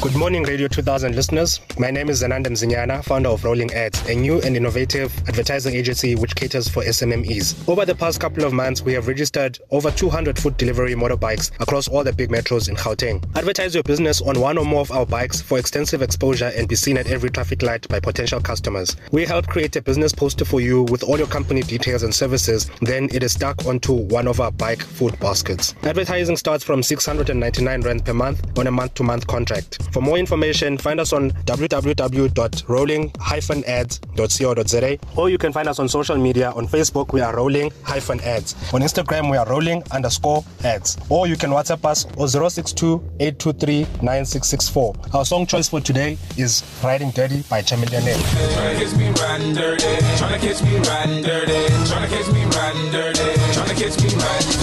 Good morning, Radio 2000 listeners. My name is Zananda Mzinyana, founder of Rolling Ads, a new and innovative advertising agency which caters for SMMEs. Over the past couple of months, we have registered over 200 food delivery motorbikes across all the big metros in Gauteng. Advertise your business on one or more of our bikes for extensive exposure and be seen at every traffic light by potential customers. We help create a business poster for you with all your company details and services, then it is stuck onto one of our bike food baskets. Advertising starts from 699 Rand per month on a month to month contract. For more information, find us on www.rolling-ads.co.za or you can find us on social media. On Facebook, we are rolling-ads. On Instagram, we are rolling underscore ads. Or you can WhatsApp us on 062-823-9664. Our song choice for today is Riding Dirty by Chamillionaire. Tryna catch me riding dirty. Tryna catch me riding dirty. Tryna catch me riding dirty. Tryna catch me riding.